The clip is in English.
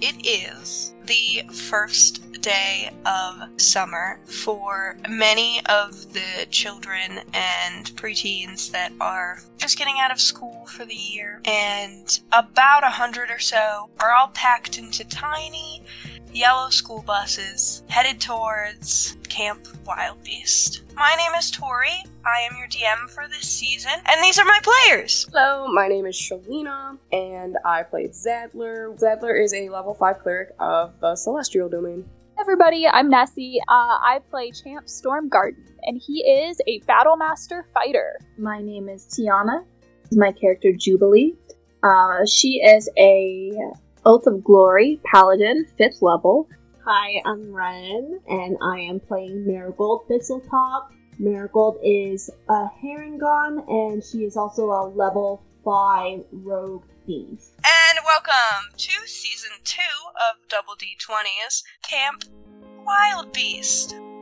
it is the first day of summer for many of the children and preteens that are just getting out of school for the year. And about a hundred or so are all packed into tiny yellow school buses headed towards Camp Wildebeast. My name is Tori. I am your DM for this season, and these are my players. Hello, my name is Shalina, and I played Zadler. Zadler is a level 5 cleric of the Celestial Domain. everybody, I'm Nessie. Uh, I play Champ Stormgarden, and he is a Battlemaster fighter. My name is Tiana. My character Jubilee. Uh, she is a Oath of Glory Paladin, fifth level. Hi, I'm Ren, and I am playing Marigold Thistletop. Marigold is a Harengon, and she is also a level 5 rogue thief. And welcome to season two of Double D20's Camp Wildebeast.